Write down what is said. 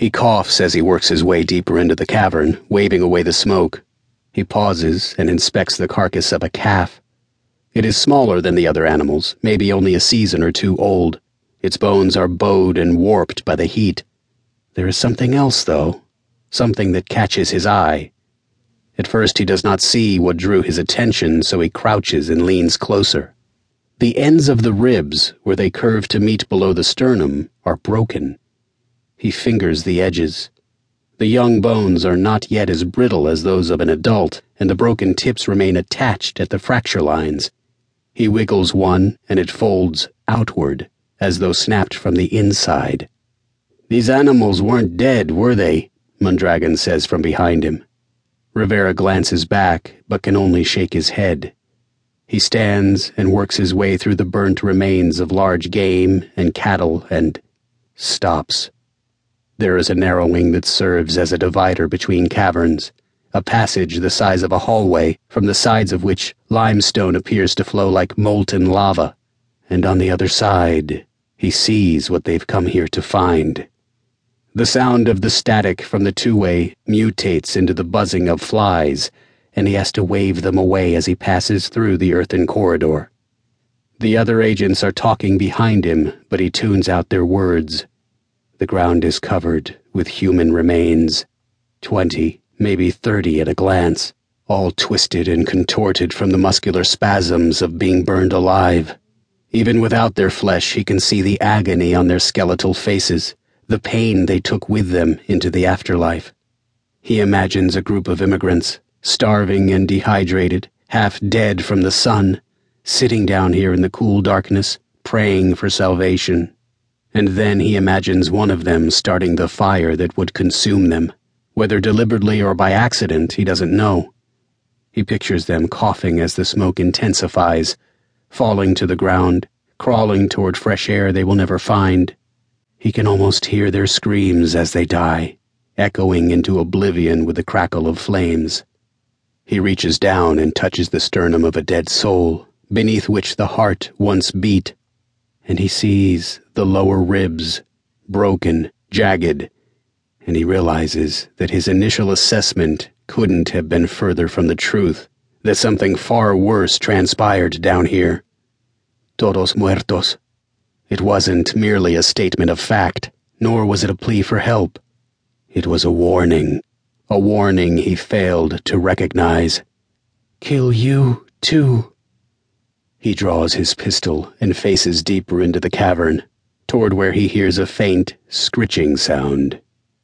He coughs as he works his way deeper into the cavern, waving away the smoke. He pauses and inspects the carcass of a calf. It is smaller than the other animals, maybe only a season or two old. Its bones are bowed and warped by the heat. There is something else, though, something that catches his eye. At first, he does not see what drew his attention, so he crouches and leans closer. The ends of the ribs, where they curve to meet below the sternum, are broken. He fingers the edges. The young bones are not yet as brittle as those of an adult, and the broken tips remain attached at the fracture lines. He wiggles one, and it folds outward, as though snapped from the inside. These animals weren't dead, were they? Mondragon says from behind him. Rivera glances back, but can only shake his head. He stands and works his way through the burnt remains of large game and cattle and stops. There is a narrowing that serves as a divider between caverns, a passage the size of a hallway, from the sides of which limestone appears to flow like molten lava. And on the other side, he sees what they've come here to find. The sound of the static from the two way mutates into the buzzing of flies, and he has to wave them away as he passes through the earthen corridor. The other agents are talking behind him, but he tunes out their words. The ground is covered with human remains. Twenty, maybe thirty at a glance, all twisted and contorted from the muscular spasms of being burned alive. Even without their flesh, he can see the agony on their skeletal faces, the pain they took with them into the afterlife. He imagines a group of immigrants, starving and dehydrated, half dead from the sun, sitting down here in the cool darkness, praying for salvation. And then he imagines one of them starting the fire that would consume them. Whether deliberately or by accident, he doesn't know. He pictures them coughing as the smoke intensifies, falling to the ground, crawling toward fresh air they will never find. He can almost hear their screams as they die, echoing into oblivion with the crackle of flames. He reaches down and touches the sternum of a dead soul, beneath which the heart once beat and he sees the lower ribs, broken, jagged, and he realizes that his initial assessment couldn't have been further from the truth, that something far worse transpired down here. Todos muertos. It wasn't merely a statement of fact, nor was it a plea for help. It was a warning, a warning he failed to recognize. Kill you, too. He draws his pistol and faces deeper into the cavern, toward where he hears a faint, scritching sound.